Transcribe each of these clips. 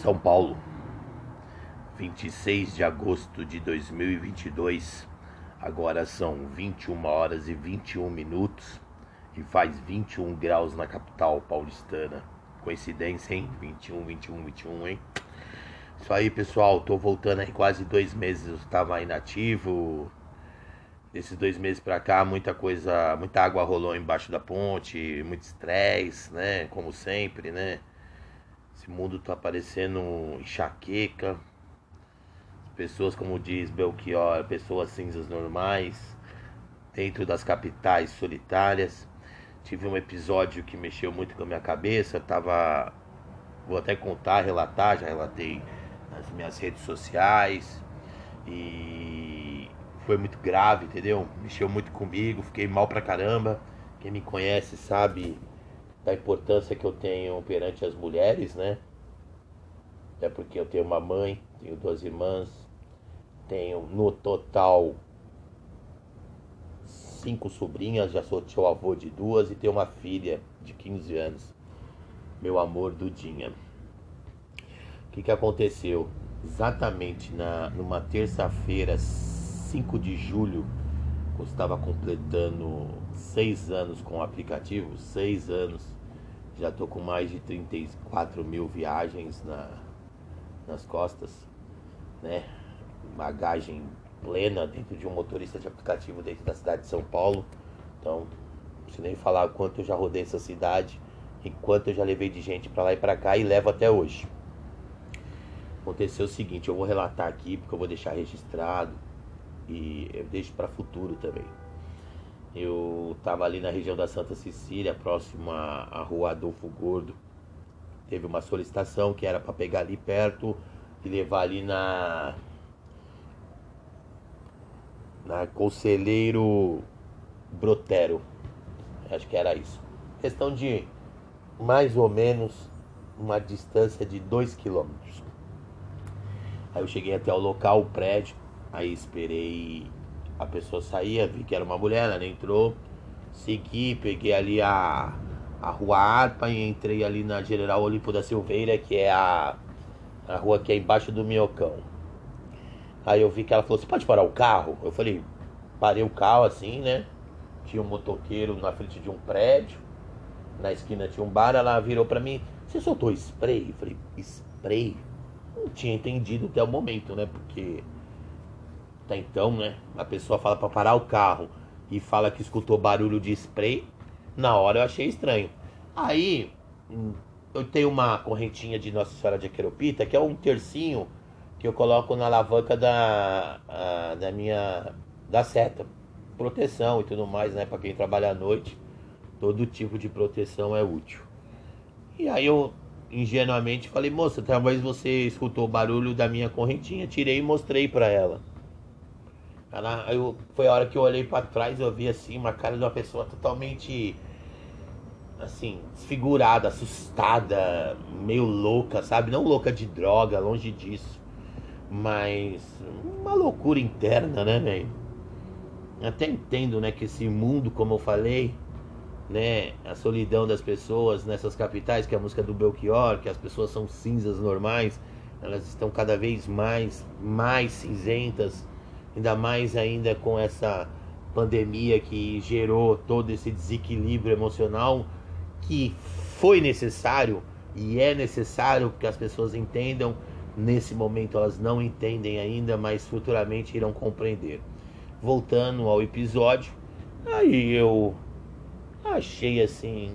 São Paulo, 26 de agosto de 2022. Agora são 21 horas e 21 minutos e faz 21 graus na capital paulistana. Coincidência, hein? 21, 21, 21, hein? Isso aí, pessoal. Tô voltando aí quase dois meses. Eu estava inativo. Desses dois meses pra cá, muita coisa, muita água rolou embaixo da ponte, muito estresse, né? Como sempre, né? Esse mundo tá parecendo enxaqueca. Pessoas, como diz Belchior, pessoas cinzas normais, dentro das capitais solitárias. Tive um episódio que mexeu muito com a minha cabeça. Eu tava. Vou até contar, relatar, já relatei nas minhas redes sociais. E foi muito grave, entendeu? Mexeu muito comigo, fiquei mal pra caramba. Quem me conhece sabe da importância que eu tenho perante as mulheres, né? Até porque eu tenho uma mãe, tenho duas irmãs, tenho no total cinco sobrinhas, já sou tio avô de duas e tenho uma filha de 15 anos. Meu amor, Dudinha. O que, que aconteceu? Exatamente na, numa terça-feira, 5 de julho, eu estava completando seis anos com o aplicativo, seis anos. Já estou com mais de 34 mil viagens na, nas costas, né? Bagagem plena dentro de um motorista de aplicativo dentro da cidade de São Paulo. Então, não preciso nem falar quanto eu já rodei essa cidade e quanto eu já levei de gente para lá e para cá e levo até hoje. Aconteceu o seguinte, eu vou relatar aqui porque eu vou deixar registrado e eu deixo para futuro também. Eu estava ali na região da Santa Cecília, próximo à rua Adolfo Gordo. Teve uma solicitação que era para pegar ali perto e levar ali na. Na Conselheiro Brotero. Acho que era isso. Questão de mais ou menos uma distância de 2 quilômetros. Aí eu cheguei até o local, o prédio, aí esperei a pessoa saía, vi que era uma mulher, ela entrou, segui, peguei ali a, a rua Arpa e entrei ali na General Olimpo da Silveira, que é a, a rua que é embaixo do Minhocão. Aí eu vi que ela falou, você pode parar o carro? Eu falei, parei o carro assim, né? Tinha um motoqueiro na frente de um prédio, na esquina tinha um bar, ela virou pra mim, você soltou spray? Eu falei, spray? Não tinha entendido até o momento, né? Porque até então, né? A pessoa fala para parar o carro e fala que escutou barulho de spray. Na hora eu achei estranho. Aí hum, eu tenho uma correntinha de Nossa Senhora de Aqueropita, que é um tercinho que eu coloco na alavanca da, a, da minha da seta. Proteção e tudo mais, né? Para quem trabalha à noite, todo tipo de proteção é útil. E aí eu ingenuamente falei, moça, talvez você escutou o barulho da minha correntinha. Tirei e mostrei para ela. Ela, eu, foi a hora que eu olhei para trás eu vi assim uma cara de uma pessoa totalmente assim, desfigurada, assustada, meio louca, sabe? Não louca de droga, longe disso. Mas uma loucura interna, né, velho? Até entendo, né, que esse mundo, como eu falei, né, a solidão das pessoas nessas capitais, que é a música do Belchior, que as pessoas são cinzas normais, elas estão cada vez mais mais cinzentas ainda mais ainda com essa pandemia que gerou todo esse desequilíbrio emocional que foi necessário e é necessário que as pessoas entendam. Nesse momento elas não entendem ainda, mas futuramente irão compreender. Voltando ao episódio, aí eu achei assim,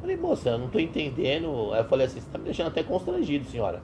falei, moça, eu não tô entendendo. Aí eu falei assim, você tá me deixando até constrangido, senhora.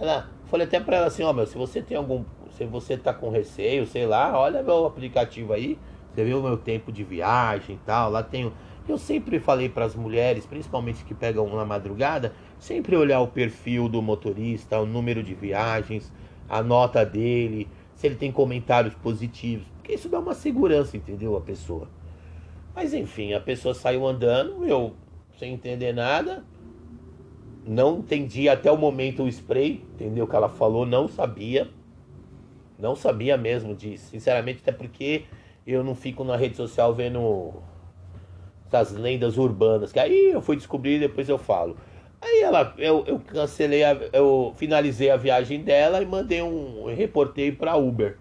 Ela, falei até pra ela assim, ó, meu, se você tem algum se você tá com receio, sei lá, olha meu aplicativo aí, você vê o meu tempo de viagem e tal, lá tem eu sempre falei para as mulheres, principalmente que pegam na madrugada, sempre olhar o perfil do motorista, o número de viagens, a nota dele, se ele tem comentários positivos, porque isso dá uma segurança, entendeu? A pessoa. Mas enfim, a pessoa saiu andando, eu sem entender nada, não entendi até o momento o spray, entendeu? O que ela falou, não sabia. Não sabia mesmo disso, sinceramente, até porque eu não fico na rede social vendo essas lendas urbanas, que aí eu fui descobrir e depois eu falo. Aí ela, eu, eu cancelei, a, eu finalizei a viagem dela e mandei um, reportei para Uber,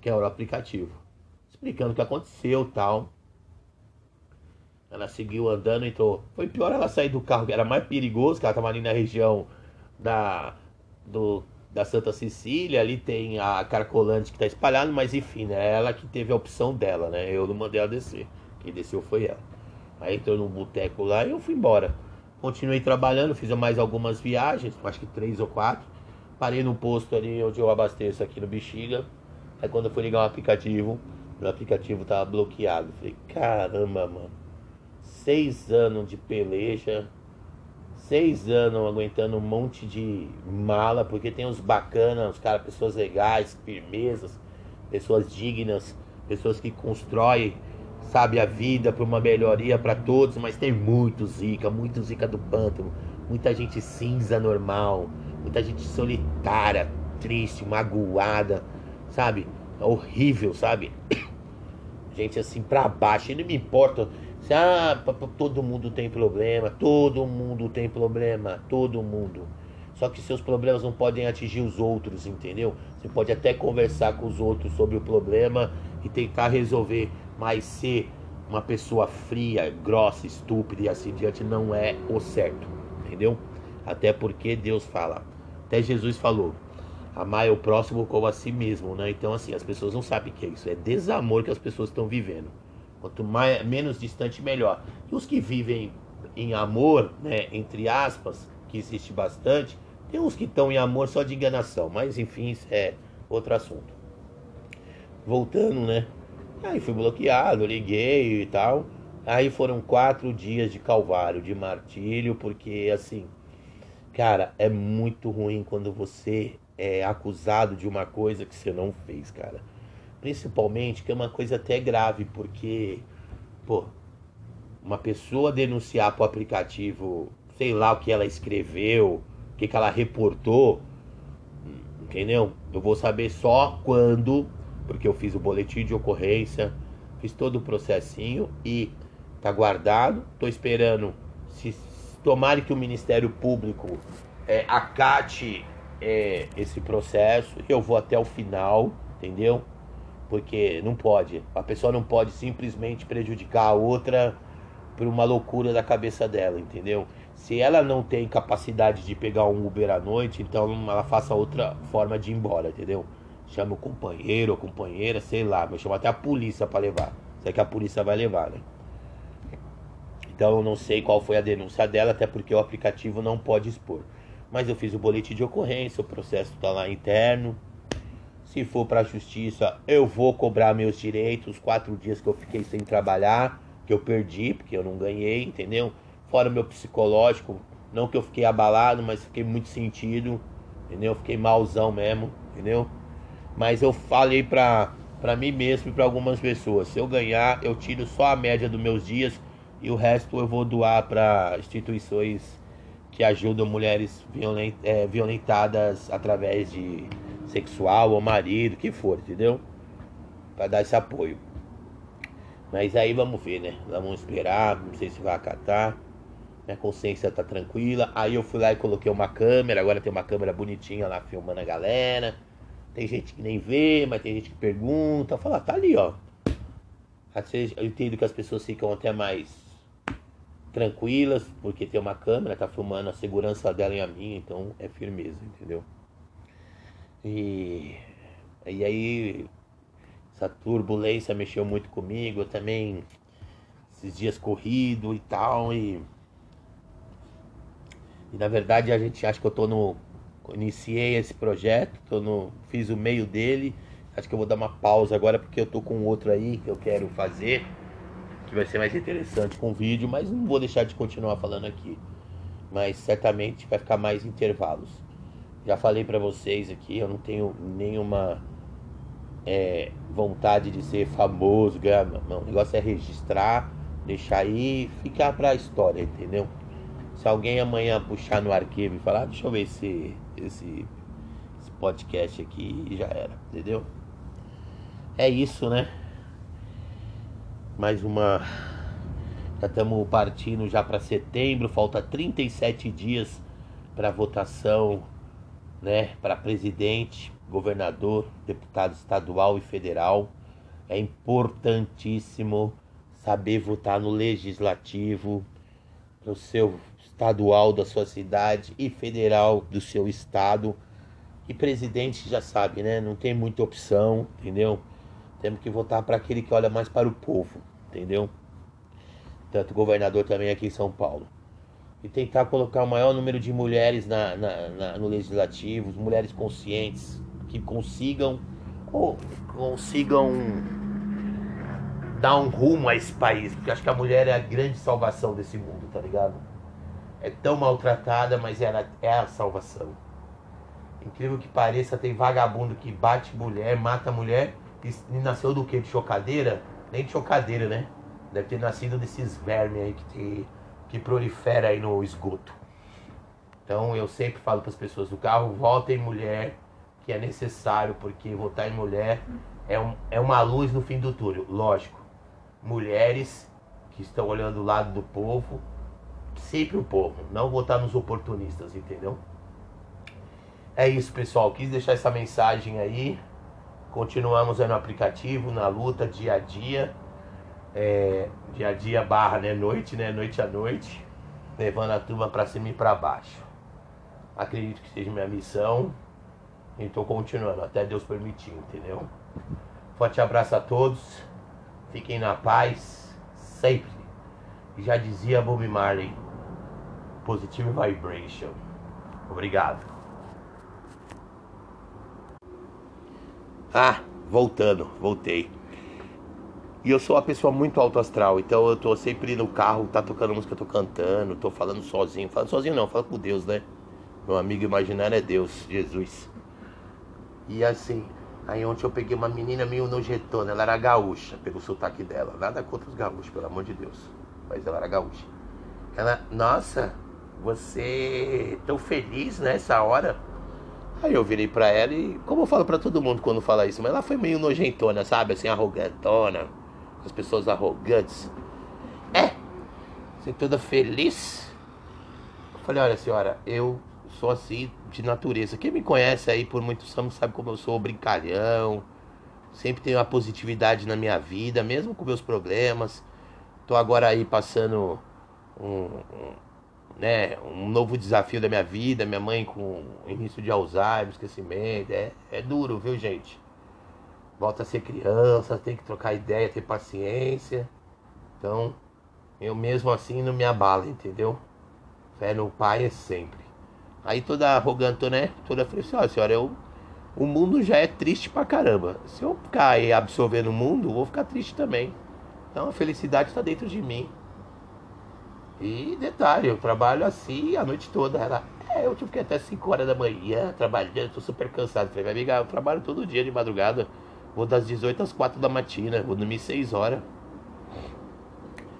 que é o aplicativo, explicando o que aconteceu tal. Ela seguiu andando, entrou. Foi pior ela sair do carro, que era mais perigoso, que ela tava ali na região da, do, da Santa Cecília, ali tem a Carcolante que tá espalhada, mas enfim, né? Ela que teve a opção dela, né? Eu não mandei ela descer. Quem desceu foi ela. Aí entrou num boteco lá e eu fui embora. Continuei trabalhando, fiz mais algumas viagens, acho que três ou quatro. Parei no posto ali onde eu abasteço aqui no Bexiga. Aí quando eu fui ligar o aplicativo, o aplicativo tava bloqueado. Falei, caramba, mano. Seis anos de peleja, seis anos aguentando um monte de mala, porque tem os bacanas, os caras, pessoas legais, firmezas, pessoas dignas, pessoas que constroem sabe, a vida para uma melhoria para todos, mas tem muito zica, muito zica do pântano, muita gente cinza normal, muita gente solitária, triste, magoada, sabe? É horrível, sabe? Gente assim para baixo, e não me importa ah, todo mundo tem problema, todo mundo tem problema, todo mundo. Só que seus problemas não podem atingir os outros, entendeu? Você pode até conversar com os outros sobre o problema e tentar resolver, mas ser uma pessoa fria, grossa, estúpida e assim diante não é o certo, entendeu? Até porque Deus fala, até Jesus falou, amar o próximo como a si mesmo, né? Então assim, as pessoas não sabem o que é isso, é desamor que as pessoas estão vivendo. Quanto mais, menos distante, melhor. E os que vivem em amor, né, entre aspas, que existe bastante, tem uns que estão em amor só de enganação, mas enfim, isso é outro assunto. Voltando, né? Aí fui bloqueado, liguei e tal. Aí foram quatro dias de calvário, de martírio, porque assim, cara, é muito ruim quando você é acusado de uma coisa que você não fez, cara. Principalmente que é uma coisa até grave, porque, pô, uma pessoa denunciar pro aplicativo, sei lá o que ela escreveu, o que, que ela reportou, entendeu? Eu vou saber só quando porque eu fiz o boletim de ocorrência, fiz todo o processinho e tá guardado. Tô esperando se tomare que o Ministério Público é, acate é, esse processo, eu vou até o final, entendeu? Porque não pode, a pessoa não pode simplesmente prejudicar a outra por uma loucura da cabeça dela, entendeu? Se ela não tem capacidade de pegar um Uber à noite, então ela faça outra forma de ir embora, entendeu? chama o companheiro ou companheira, sei lá, mas chama até a polícia para levar. Sei que a polícia vai levar, né? Então eu não sei qual foi a denúncia dela, até porque o aplicativo não pode expor. Mas eu fiz o boletim de ocorrência, o processo está lá interno. Se for para a justiça, eu vou cobrar meus direitos, os quatro dias que eu fiquei sem trabalhar, que eu perdi, porque eu não ganhei, entendeu? Fora o meu psicológico, não que eu fiquei abalado, mas fiquei muito sentido, entendeu? Fiquei malzão mesmo, entendeu? Mas eu falei pra, pra mim mesmo e pra algumas pessoas: se eu ganhar, eu tiro só a média dos meus dias e o resto eu vou doar para instituições que ajudam mulheres violent, é, violentadas através de sexual ou marido, que for, entendeu? Para dar esse apoio. Mas aí vamos ver, né? Vamos esperar, não sei se vai acatar. Minha consciência tá tranquila. Aí eu fui lá e coloquei uma câmera, agora tem uma câmera bonitinha lá filmando a galera. Tem gente que nem vê, mas tem gente que pergunta. Fala, tá ali, ó. Eu entendo que as pessoas ficam até mais tranquilas, porque tem uma câmera, tá filmando a segurança dela e a minha, então é firmeza, entendeu? E, e aí, essa turbulência mexeu muito comigo, eu também, esses dias corrido e tal, e, e na verdade a gente acha que eu tô no iniciei esse projeto, tô no, fiz o meio dele. Acho que eu vou dar uma pausa agora porque eu tô com outro aí que eu quero fazer, que vai ser mais interessante com o vídeo, mas não vou deixar de continuar falando aqui. Mas certamente vai ficar mais intervalos. Já falei para vocês aqui, eu não tenho nenhuma é, vontade de ser famoso, ganhar, não, o negócio é registrar, deixar aí, ficar pra história, entendeu? Se alguém amanhã puxar no arquivo e falar, ah, deixa eu ver se esse, esse podcast aqui já era, entendeu? É isso, né? Mais uma Já estamos partindo já para setembro, falta 37 dias para votação, né, para presidente, governador, deputado estadual e federal. É importantíssimo saber votar no legislativo, no seu estadual da sua cidade e federal do seu estado. E presidente já sabe, né? Não tem muita opção, entendeu? Temos que votar para aquele que olha mais para o povo, entendeu? Tanto governador também aqui em São Paulo. E tentar colocar o maior número de mulheres na, na, na no legislativo, mulheres conscientes, que consigam ou consigam dar um rumo a esse país, porque acho que a mulher é a grande salvação desse mundo, tá ligado? É tão maltratada, mas ela é a salvação. Incrível que pareça, tem vagabundo que bate mulher, mata mulher e nasceu do que? De chocadeira? Nem de chocadeira, né? Deve ter nascido desses vermes aí que, te, que prolifera aí no esgoto. Então eu sempre falo para as pessoas do carro, votem mulher, que é necessário, porque votar em mulher é, um, é uma luz no fim do túnel. Lógico, mulheres que estão olhando o lado do povo, sempre o povo, não votar nos oportunistas, entendeu? É isso, pessoal. Quis deixar essa mensagem aí. Continuamos aí no aplicativo, na luta, dia a dia. É, dia a dia barra, né? Noite, né? Noite a noite. Levando a turma para cima e para baixo. Acredito que seja minha missão. E estou continuando, até Deus permitir, entendeu? Forte abraço a todos. Fiquem na paz. Sempre. Já dizia Bob Marley. Positive Vibration. Obrigado. Ah, voltando, voltei. E eu sou uma pessoa muito alto astral, então eu tô sempre no carro, tá tocando música, tô cantando, tô falando sozinho. Falando sozinho não, falo com Deus, né? Meu amigo imaginário é Deus, Jesus. E assim, aí ontem eu peguei uma menina meio nojetona, ela era gaúcha, pelo sotaque dela. Nada contra os gaúchos, pelo amor de Deus. Mas ela era gaúcha. Ela, nossa, você tão feliz nessa hora? Aí eu virei pra ela e, como eu falo pra todo mundo quando fala isso, mas ela foi meio nojentona, sabe? Assim, arrogantona. As pessoas arrogantes. É? Você toda feliz? Eu falei, olha senhora, eu sou assim de natureza. Quem me conhece aí por muitos anos sabe como eu sou brincalhão. Sempre tenho a positividade na minha vida, mesmo com meus problemas. Tô agora aí passando um, né, um novo desafio da minha vida, minha mãe com início de Alzheimer, esquecimento, é, é duro, viu gente? Volta a ser criança, tem que trocar ideia, ter paciência. Então, eu mesmo assim não me abalo, entendeu? Fé no pai é sempre. Aí toda arrogante, né? Toda falei assim, ó senhora, eu, o mundo já é triste pra caramba. Se eu ficar absorvendo o mundo, eu vou ficar triste também. Então a felicidade está dentro de mim. E detalhe, eu trabalho assim a noite toda. Ela, é, eu tive que até 5 horas da manhã trabalhando, tô super cansado. Falei, minha amiga, eu trabalho todo dia de madrugada. Vou das 18 às 4 da matina, vou dormir 6 horas.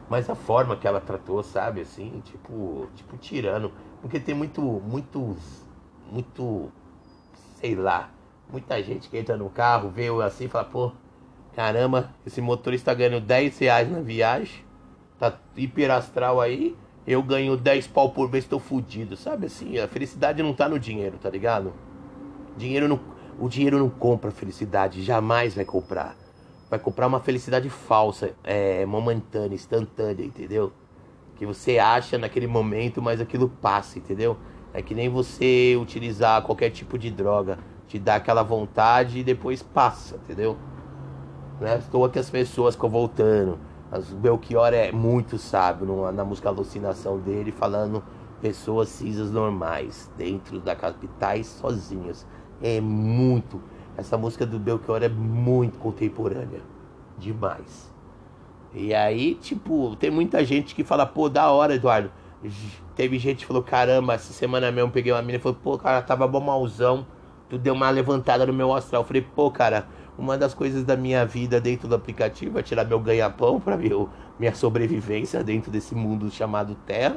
Mas a forma que ela tratou, sabe, assim, tipo, tipo tirando. Porque tem muito, muito, muito, sei lá, muita gente que entra no carro, vê assim e fala, pô, caramba, esse motorista ganhando 10 reais na viagem tá hiperastral aí, eu ganho 10 pau por mês, tô fudido, sabe assim? A felicidade não tá no dinheiro, tá ligado? Dinheiro não, o dinheiro não compra felicidade, jamais vai comprar. Vai comprar uma felicidade falsa, é, momentânea, instantânea, entendeu? Que você acha naquele momento, mas aquilo passa, entendeu? É que nem você utilizar qualquer tipo de droga, te dá aquela vontade e depois passa, entendeu? Não é à toa que as pessoas ficam voltando o Belchior é muito sábio na música Alucinação dele, falando pessoas cinzas normais, dentro da capitais sozinhas. É muito. Essa música do Belchior é muito contemporânea. Demais. E aí, tipo, tem muita gente que fala, pô, da hora, Eduardo. Teve gente que falou, caramba, essa semana mesmo peguei uma menina e falou, pô, cara, tava bom malzão. Tu deu uma levantada no meu astral. Eu falei, pô, cara, uma das coisas da minha vida dentro do aplicativo é tirar meu ganha-pão para minha sobrevivência dentro desse mundo chamado Terra,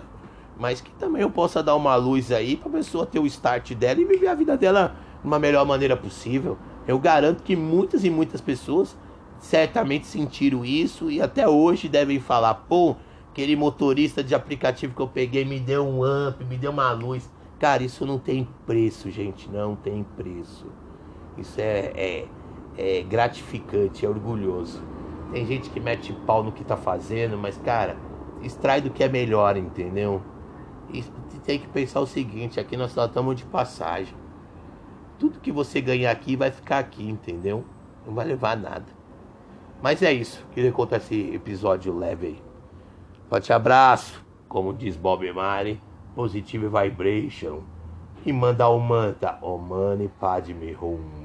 mas que também eu possa dar uma luz aí para a pessoa ter o start dela e viver a vida dela de uma melhor maneira possível. Eu garanto que muitas e muitas pessoas certamente sentiram isso e até hoje devem falar, pô, Aquele motorista de aplicativo que eu peguei me deu um amp, me deu uma luz. Cara, isso não tem preço, gente. Não tem preço. Isso é, é, é gratificante, é orgulhoso. Tem gente que mete pau no que tá fazendo, mas, cara, extrai do que é melhor, entendeu? E tem que pensar o seguinte: aqui nós só estamos de passagem. Tudo que você ganhar aqui vai ficar aqui, entendeu? Não vai levar nada. Mas é isso. Queria contar esse episódio leve aí. Forte abraço. Como diz Bob Marley, positive vibration. E manda o manta. O mani padme hum.